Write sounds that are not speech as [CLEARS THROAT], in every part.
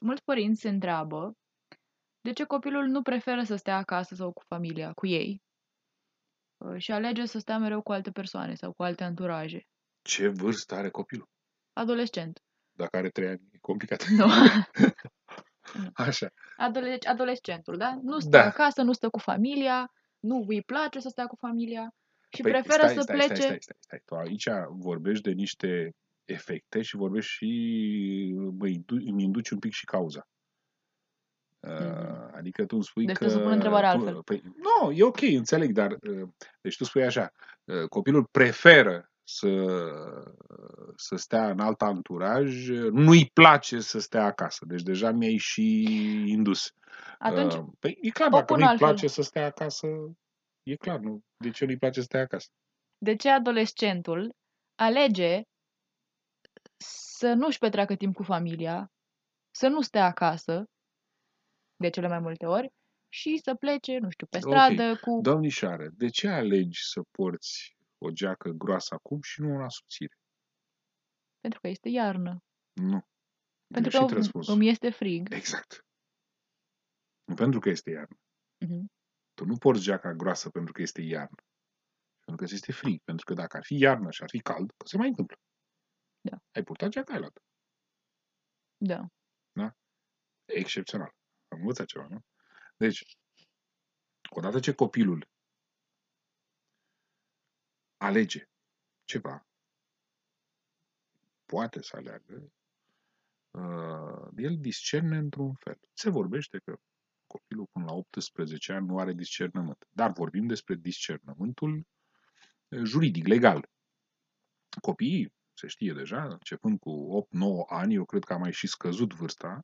mulți părinți se întreabă de ce copilul nu preferă să stea acasă sau cu familia, cu ei, uh, și alege să stea mereu cu alte persoane sau cu alte anturaje. Ce vârstă are copilul? Adolescent. Dacă are trei ani, e complicat. Nu. [LAUGHS] Așa. Adole- adolescentul, da? Nu stă Da. acasă, nu stă cu familia, nu îi place să stea cu familia și Păi, preferă stai, să stai, plece... Stai, stai, stai, stai. Tu aici vorbești de niște efecte și vorbești și mă, indu- îmi induci un pic și cauza. Uh, Mhm. Adică tu îmi spui Deci că... tu să pun întrebarea tu- altfel. Păi, nu, e ok, înțeleg, dar uh, deci tu spui așa, uh, copilul preferă să, să stea în alt anturaj, nu-i place să stea acasă. Deci deja mi-ai și indus. Atunci, Uh, Păi e clar, o dacă pun nu-i altfel. place să stea acasă, e clar, nu? De ce nu-i place să stea acasă? de ce adolescentul alege să nu-și petreacă timp cu familia, să nu stea acasă, de cele mai multe ori, și să plece, nu știu, pe Ok. stradă cu... Domnișoară, de ce alegi să porți o geacă groasă acum și nu una subțire? Pentru că este iarnă. Nu. Pentru Greșit că răspunsul. îmi este frig. Exact. Nu pentru că este iarnă. Mhm. Tu nu porți geaca groasă pentru că este iarnă. Pentru că ți este frig. Pentru că dacă ar fi iarnă și ar fi cald, se mai întâmplă. Da. Ai purtat geaca, ai luat. Da. E excepțional. Am învățat ceva, nu? Deci, odată ce copilul alege ceva, poate să aleagă, uh, el discerne într-un fel. Se vorbește că copilul până la 18 ani nu are discernământ. Dar vorbim despre discernământul uh, juridic, legal. Copiii, se știe deja, începând cu 8-9 ani, eu cred că a mai și scăzut vârsta,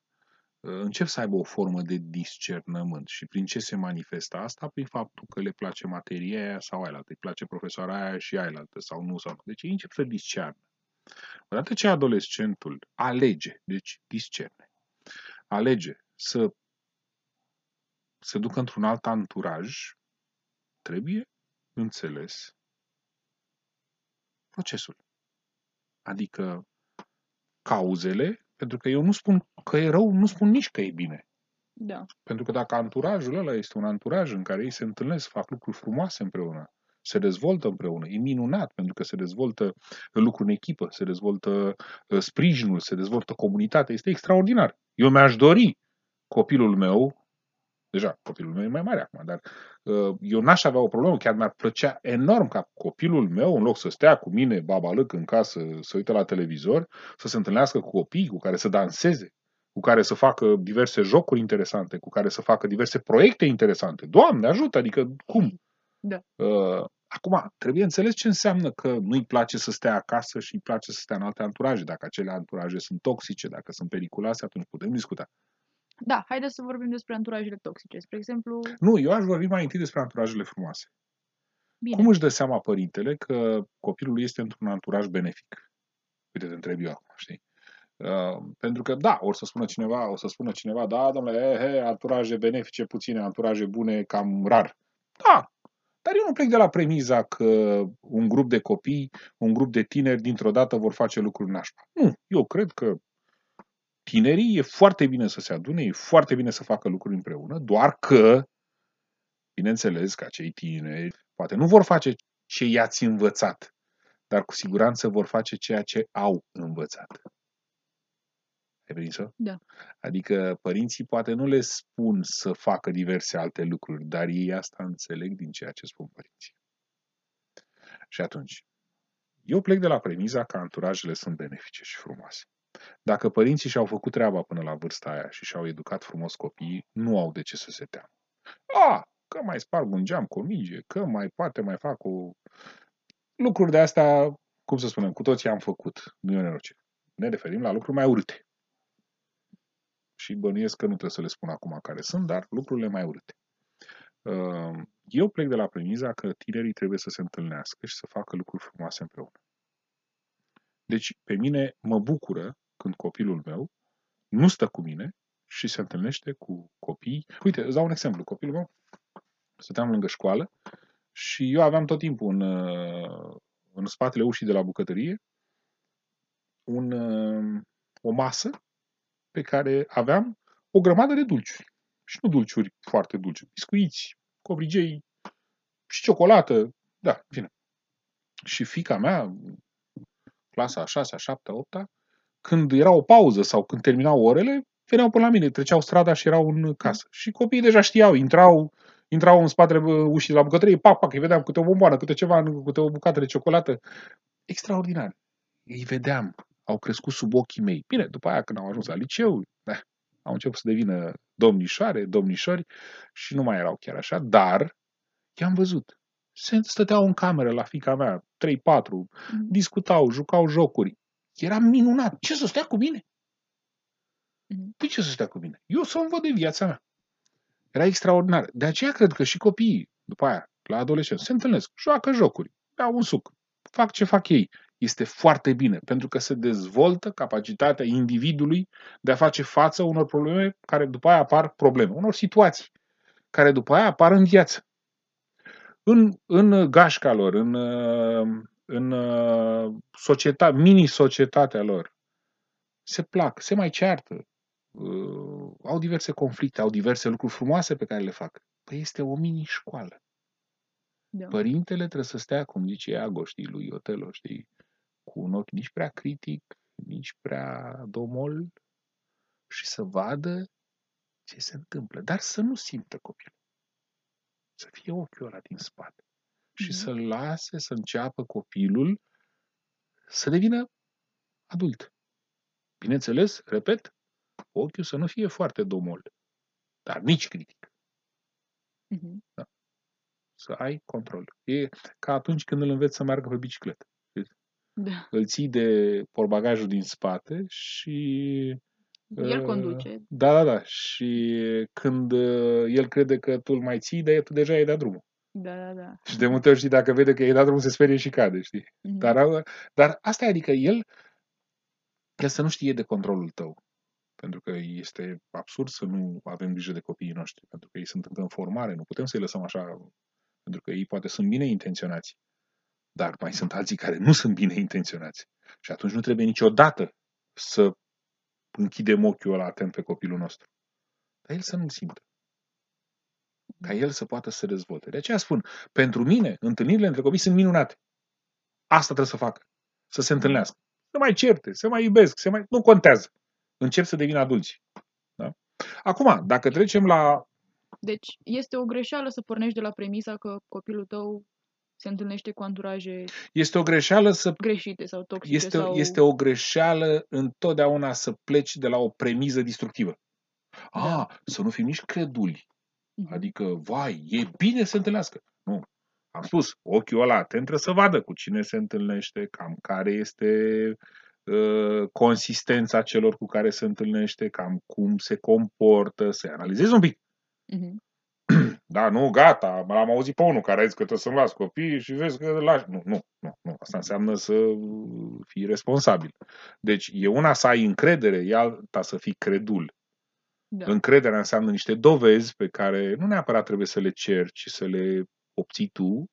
uh, încep să aibă o formă de discernământ. Și prin ce se manifestă asta? Prin faptul că le place materia aia sau aia, îi place profesoara aia și aia, sau nu, sau nu. Deci ei încep să discearnă. Odată ce adolescentul alege, deci discerne, alege să se ducă într-un alt anturaj, trebuie înțeles procesul. Adică cauzele, pentru că eu nu spun că e rău, nu spun nici că e bine. Da. Pentru că dacă anturajul ăla este un anturaj în care ei se întâlnesc, fac lucruri frumoase împreună, se dezvoltă împreună, e minunat pentru că se dezvoltă lucru în echipă, se dezvoltă uh, sprijinul, se dezvoltă comunitatea, este extraordinar. Eu mi-aș dori copilul meu, deja copilul meu e mai mare acum, dar uh, eu n-aș avea o problemă, chiar mi-ar plăcea enorm ca copilul meu, în loc să stea cu mine babalâc în casă, să uite la televizor, să se întâlnească cu copii cu care să danseze, cu care să facă diverse jocuri interesante, cu care să facă diverse proiecte interesante. Doamne, ajută! Adică, cum? Da. Uh, acum, trebuie înțeles ce înseamnă că nu-i place să stea acasă și îi place să stea în alte anturaje. Dacă acele anturaje sunt toxice, dacă sunt periculoase, atunci putem discuta. Da, haideți să vorbim despre anturajele toxice. Spre exemplu, Nu, eu aș vorbi mai întâi despre anturajele frumoase. bine, Cum își dă seama părintele că copilul este într-un anturaj benefic? Uite, te întreb eu acum, știi? Uh, pentru că, da, o să spună cineva, o să spună cineva, da, domnule, he, he, anturaje benefice puține, anturaje bune cam rar. Da, dar eu nu plec de la premiza că un grup de copii, un grup de tineri, dintr-o dată vor face lucruri nașpa. Nu, eu cred că tinerii e foarte bine să se adune, e foarte bine să facă lucruri împreună, doar că, bineînțeles, că acei tineri poate nu vor face ce i-ați învățat, dar cu siguranță vor face ceea ce au învățat. Ai prins-o? Da. Adică părinții poate nu le spun să facă diverse alte lucruri, dar ei asta înțeleg din ceea ce spun părinții. Și atunci, eu plec de la premiza că anturajele sunt benefice și frumoase. Dacă părinții și-au făcut treaba până la vârsta aia și și-au educat frumos copiii, nu au de ce să se teamă. A, că mai sparg un geam cu o minge, că mai poate mai fac o... Lucruri de astea, cum să spunem, cu toții am făcut, nu e nenorocire. Ne referim la lucruri mai urâte. Și bănuiesc că nu trebuie să le spun acum care sunt, dar lucrurile mai urâte. Uh, Eu plec de la premiza că tinerii trebuie să se întâlnească și să facă lucruri frumoase împreună. Deci, pe mine mă bucură când copilul meu nu stă cu mine și se întâlnește cu copii. Uite, îți dau un exemplu. Copilul meu stăteam lângă școală și eu aveam tot timpul în, uh, în spatele ușii de la bucătărie un, uh, o masă pe care aveam o grămadă de dulciuri. Și nu dulciuri foarte dulci, biscuiți, covrigei și ciocolată, da, bine. Și fica mea, clasa a 6, a 7, a 8 când era o pauză sau când terminau orele, veneau până la mine, treceau strada și erau în casă. Și copiii deja știau, intrau, intrau în spatele ușii la bucătărie, pac, pac, îi vedeam câte o bomboană, câte ceva, câte o bucată de ciocolată. Extraordinar. Îi vedeam, au crescut sub ochii mei. Bine, după aia când au ajuns la liceu, da, au început să devină domnișoare, domnișori și nu mai erau chiar așa, dar i-am văzut. Se stăteau în cameră la fica mea, 3-4, mm. discutau, jucau jocuri. Era minunat. Ce să stea cu mine? Mm. Păi ce să stea cu mine? Eu să-mi văd de viața mea. Era extraordinar. De aceea cred că și copiii, după aia, la adolescență, se întâlnesc, joacă jocuri, beau un suc, fac ce fac ei. Este foarte bine, pentru că se dezvoltă capacitatea individului de a face față unor probleme care după aia apar probleme, unor situații care după aia apar în viață. În, în gașca lor, în, în societate, mini-societatea lor, se plac, se mai ceartă, uh, au diverse conflicte, au diverse lucruri frumoase pe care le fac. Păi este o mini-școală. Da. Părintele trebuie să stea, cum zice Iago, știi, lui Otelo, știi, cu un ochi nici prea critic, nici prea domol și să vadă ce se întâmplă, dar să nu simtă copilul. Să fie ochiul ăla din spate și mm-hmm. să lase să înceapă copilul să devină adult. Bineînțeles, repet, ochiul să nu fie foarte domol, dar nici critic. Mm-hmm. Da. Să ai control. E ca atunci când îl înveți să meargă pe bicicletă. Da. Îl ții de porbagajul din spate și el uh, conduce. Da, da, da. Și când uh, el crede că tu îl mai ții, dar tu deja ai dat drumul. Da, da, da. Și de multe ori, știi, dacă vede că e dat drumul, se sperie și cade, știi? Mm-hmm. Dar, dar asta e, adică el, el să nu știe de controlul tău. Pentru că este absurd să nu avem grijă de copiii noștri, pentru că ei sunt încă în formare, nu putem să-i lăsăm așa, pentru că ei poate sunt bine intenționați. Dar mai sunt alții care nu sunt bine intenționați. Și atunci nu trebuie niciodată să închidem ochiul ăla atent pe copilul nostru. Dar el să nu simtă. Ca el să poată să se dezvolte. De aceea spun, pentru mine, întâlnirile între copii sunt minunate. Asta trebuie să facă. Să se întâlnească. Să mai certe, să mai iubesc, să mai... Nu contează. Încep să devină adulți. Da? Acum, dacă trecem la... Deci, este o greșeală să pornești de la premisa că copilul tău se întâlnește cu anturaje Este o greșeală să... greșite sau toxice. Este, sau... este o greșeală întotdeauna să pleci de la o premiză distructivă. Da. Ah, să nu fim nici creduli. Mhm. Adică, vai, e bine să se întâlnească. Nu. Am spus, ochiul ăla atent trebuie să vadă cu cine se întâlnește, cam care este uh, consistența celor cu care se întâlnește, cam cum se comportă, să analizezi un pic. Uh-huh. [CLEARS THROAT] Da, nu, gata, l-am auzit pe unul care a zis că trebuie să-mi las copiii și vezi că lași. Nu, nu, nu, nu. Asta înseamnă să fii responsabil. Deci e una să ai încredere, e alta să fii credul. Da. Încrederea înseamnă niște dovezi pe care nu neapărat trebuie să le ceri, ci să le obții tu.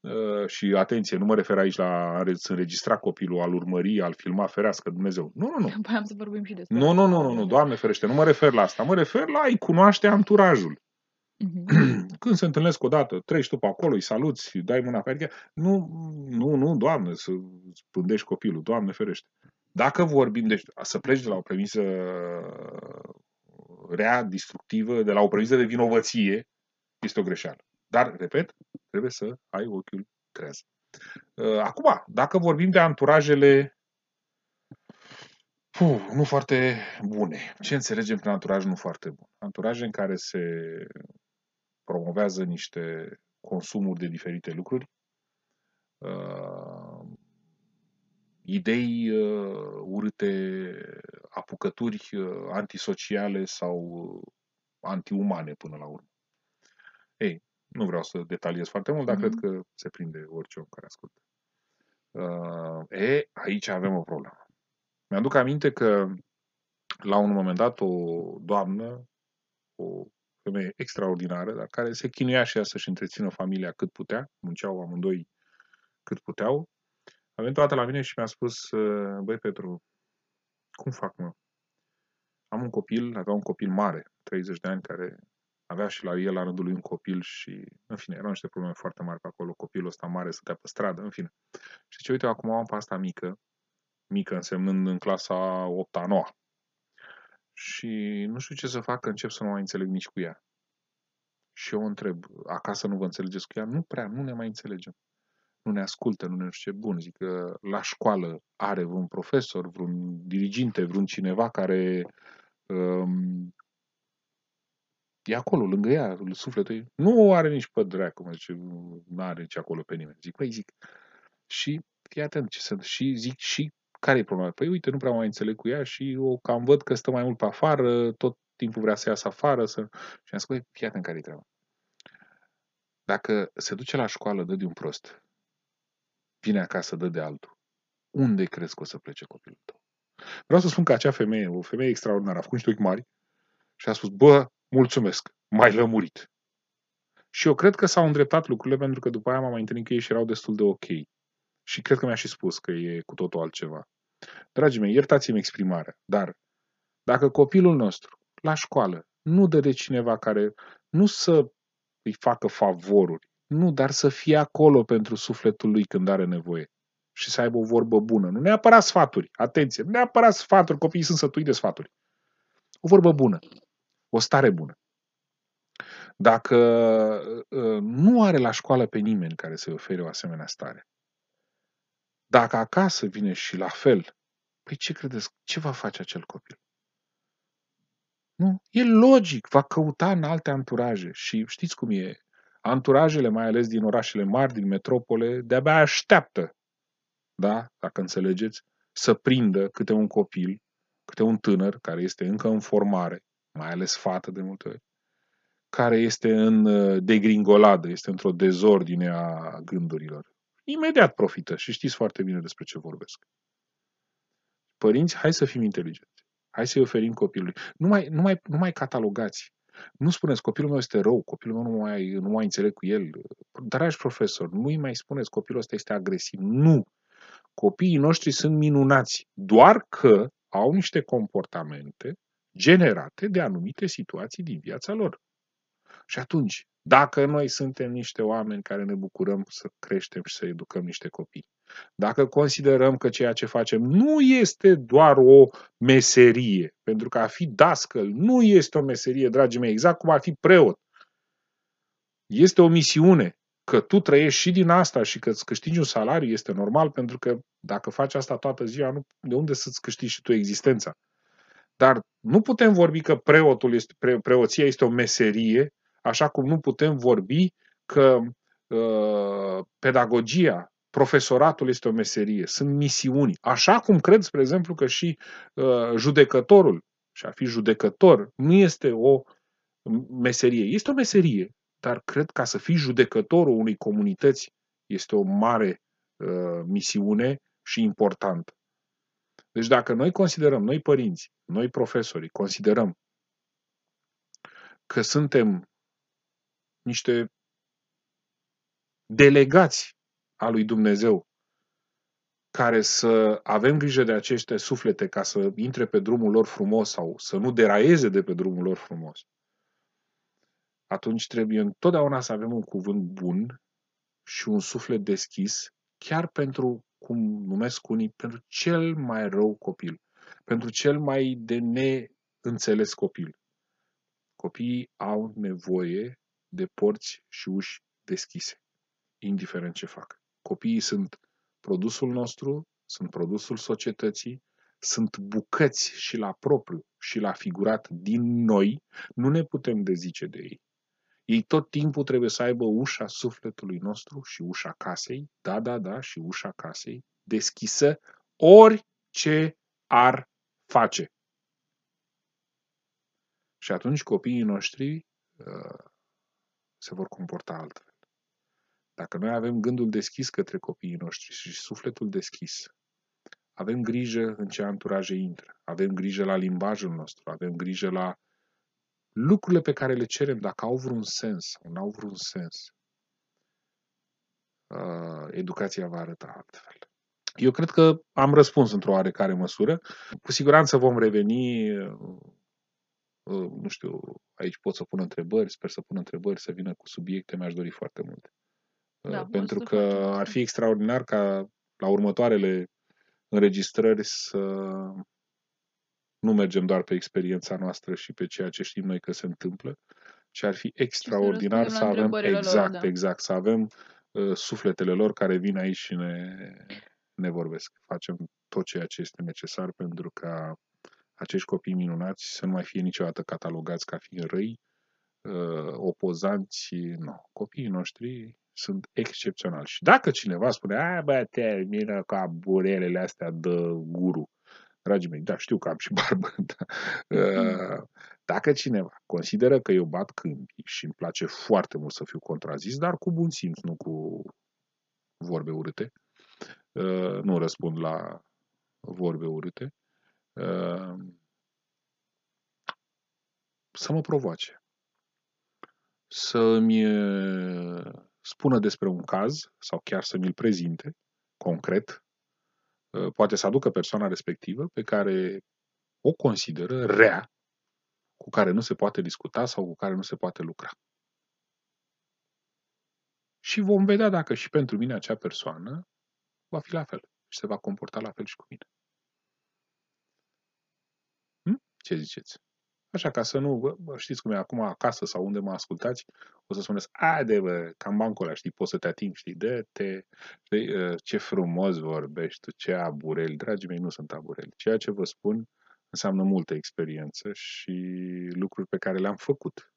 Uh, și atenție, nu mă refer aici la să înregistra copilul, al urmări, al filma, ferească Dumnezeu. Nu, nu, nu. [LAUGHS] Voiam să vorbim și despre Nu, nu, nu, nu, nu, Doamne ferește, nu mă refer la asta. Mă refer la a-i cunoaște anturajul. Uh-huh. [CLEARS THROAT] Când se întâlnesc odată, treci tu pe acolo, îi saluți, dai mâna pe adică, nu, nu, nu, Doamne, să spândești copilul, Doamne ferește. Dacă vorbim, deci să pleci de la o premisă rea, destructivă, de la o premisă de vinovăție, este o greșeală. Dar, repet, trebuie să ai ochiul treaz. Uh, acum, dacă vorbim de anturajele puh, nu foarte bune, ce înțelegem prin anturaj nu foarte bun? Anturaje în care se promovează niște consumuri de diferite lucruri, uh, idei uh, urâte, apucături uh, antisociale sau uh, antiumane până la urmă. Ei, nu vreau să detaliez foarte mult, dar mm-hmm. cred că se prinde orice om care ascultă. Uh, e, aici avem o problemă. Mi-aduc aminte că la un moment dat o doamnă, o femeie extraordinară, dar care se chinuia și ea să-și întrețină familia cât putea, munceau amândoi cât puteau, a venit toată la mine și mi-a spus, băi Petru, cum fac mă? Am un copil, avea un copil mare, 30 de ani, care avea și la el la rândul lui un copil și, în fine, erau niște probleme foarte mari pe acolo. Copilul ăsta mare stătea pe stradă, în fine. Și ce uite, acum am pe asta mică, mică însemnând în clasa 8-a, 9 Și nu știu ce să fac, încep să nu mai înțeleg nici cu ea. Și eu o întreb, acasă nu vă înțelegeți cu ea? Nu prea, nu ne mai înțelegem. Nu ne ascultă, nu ne știu ce bun. Zic că la școală are vreun profesor, vreun diriginte, vreun cineva care um, e acolo, lângă ea, sufletul ei. Nu are nici pe dracu, mă zice, nu are nici acolo pe nimeni. Zic, păi zic, și fii atent ce sunt. Și zic, și care e problema? Păi uite, nu prea mai înțeleg cu ea și eu cam văd că stă mai mult pe afară, tot timpul vrea să iasă afară. Să... Și am zis, păi, fii atent care e treaba. Dacă se duce la școală, dă de un prost, vine acasă, dă de altul, unde crezi că o să plece copilul tău? Vreau să spun că acea femeie, o femeie extraordinară, a făcut niște ochi mari și a spus, bă, mulțumesc, mai lămurit. Și eu cred că s-au îndreptat lucrurile pentru că după aia m-am mai întâlnit că ei și erau destul de ok. Și cred că mi-a și spus că e cu totul altceva. Dragii mei, iertați-mi exprimarea, dar dacă copilul nostru, la școală, nu dă de cineva care nu să îi facă favoruri, nu, dar să fie acolo pentru sufletul lui când are nevoie și să aibă o vorbă bună. Nu neapărat sfaturi, atenție, nu neapărat sfaturi, copiii sunt sătui de sfaturi. O vorbă bună, o stare bună. Dacă uh, nu are la școală pe nimeni care să-i ofere o asemenea stare, dacă acasă vine și la fel, păi ce credeți? Ce va face acel copil? Nu? E logic, va căuta în alte anturaje și știți cum e. Anturajele, mai ales din orașele mari, din metropole, de-abia așteaptă, da, dacă înțelegeți, să prindă câte un copil, câte un tânăr care este încă în formare, mai ales fată de multe ori, care este în uh, degringoladă, este într-o dezordine a gândurilor. Imediat profită și știți foarte bine despre ce vorbesc. Părinți, hai să fim inteligenți. Hai să-i oferim copilului. Nu mai, nu mai, nu mai catalogați. Nu spuneți copilul meu este rău, copilul meu nu mai, nu mai înțeleg cu el. Dragi profesor, nu-i mai spuneți copilul ăsta este agresiv. Nu! Copiii noștri sunt minunați, doar că au niște comportamente generate de anumite situații din viața lor. Și atunci, dacă noi suntem niște oameni care ne bucurăm să creștem și să educăm niște copii, dacă considerăm că ceea ce facem nu este doar o meserie, pentru că a fi dascăl nu este o meserie, dragii mei, exact cum a fi preot. Este o misiune. Că tu trăiești și din asta și că îți câștigi un salariu este normal, pentru că dacă faci asta toată ziua, nu, de unde să-ți câștigi și tu existența? Dar nu putem vorbi că preotul este, pre, preoția este o meserie, așa cum nu putem vorbi că uh, pedagogia, profesoratul este o meserie, sunt misiuni. Așa cum cred, spre exemplu, că și uh, judecătorul și a fi judecător nu este o meserie. Este o meserie, dar cred că să fii judecătorul unei comunități este o mare uh, misiune și importantă. Deci dacă noi considerăm, noi părinți, noi profesorii, considerăm că suntem niște delegați a lui Dumnezeu care să avem grijă de aceste suflete ca să intre pe drumul lor frumos sau să nu deraieze de pe drumul lor frumos, atunci trebuie întotdeauna să avem un cuvânt bun și un suflet deschis, chiar pentru, cum numesc unii, pentru cel mai rău copil, pentru cel mai de neînțeles copil. Copiii au nevoie de porți și uși deschise, indiferent ce fac. Copiii sunt produsul nostru, sunt produsul societății, sunt bucăți și la propriu și la figurat din noi, nu ne putem dezice de ei. Ei tot timpul trebuie să aibă ușa sufletului nostru și ușa casei, da, da, da, și ușa casei, deschisă orice ar face. Și atunci copiii noștri uh, se vor comporta altfel. Dacă noi avem gândul deschis către copiii noștri și sufletul deschis, avem grijă în ce anturaje intră, avem grijă la limbajul nostru, avem grijă la lucrurile pe care le cerem, dacă au vreun sens sau nu au vreun sens, uh, educația va arăta altfel. Eu cred că am răspuns într-o oarecare măsură. Cu siguranță vom reveni, uh, uh, nu știu, aici pot să pun întrebări, sper să pun întrebări, să vină cu subiecte, mi-aș dori foarte mult. Uh, Da, o Pentru să că facem ar asta. fi extraordinar ca la următoarele înregistrări să nu mergem doar pe experiența noastră și pe ceea ce știm noi că se întâmplă, ci ar fi extraordinar răspundem să la avem întrebările lor, exact, da. exact, să avem uh, sufletele lor care vin aici și ne, ne vorbesc. Facem tot ceea ce este necesar pentru ca acești copii minunați să nu mai fie niciodată catalogați ca fiind răi, uh, opozanți. Nu, copiii noștri sunt excepționali. Și dacă cineva spune, a, bă, termină ca burelele astea de guru, dragii mei, da, știu că am și [LAUGHS] barbă, da. Uh, dacă cineva consideră că eu bat câmpii și îmi place foarte mult să fiu contrazis, dar cu bun simț, nu cu vorbe urâte, uh, nu răspund la vorbe urâte, uh, să mă provoace. Să mi spună despre un caz sau chiar să mi-l prezinte concret, uh, poate să aducă persoana respectivă pe care o consideră rea, cu care nu se poate discuta sau cu care nu se poate lucra. Și vom vedea dacă și pentru mine acea persoană va fi la fel și se va comporta la fel și cu mine. Hm? Ce ziceți? Așa ca să nu, bă, bă, știți cum e acum acasă sau unde mă ascultați, o să spuneți, a, de bă, cam bancul ăla, știi, poți să te atingi, știi, de te, știi, uh, ce frumos vorbești tu, ce abureli, dragii mei, nu sunt abureli. Ceea ce vă spun înseamnă multă experiență și lucruri pe care le-am făcut.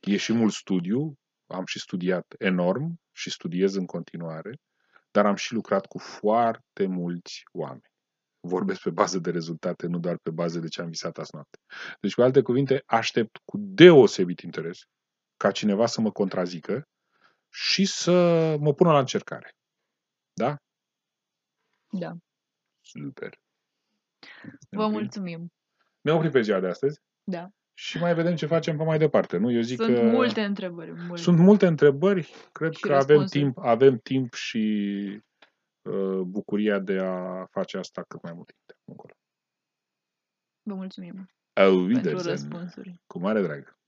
E și mult studiu, am și studiat enorm și studiez în continuare, dar am și lucrat cu foarte mulți oameni. Vorbesc pe bază de rezultate, nu doar pe bază de ce am visat azi noapte. Deci, cu alte cuvinte, aștept cu deosebit interes ca cineva să mă contrazică și să mă pună la încercare. Da? Da. Super. Vă Ok. mulțumim. Ne oprim pe ziua de astăzi Da. și mai vedem ce facem pe mai departe. Nu? Eu zic Sunt că multe întrebări. Multe. sunt multe întrebări. Cred Și că avem răspunsuri. timp, avem timp și uh, bucuria de a face asta cât mai mult timp de acum încolo. Vă mulțumim Au pentru Wiedersehen. răspunsuri. Cu mare drag.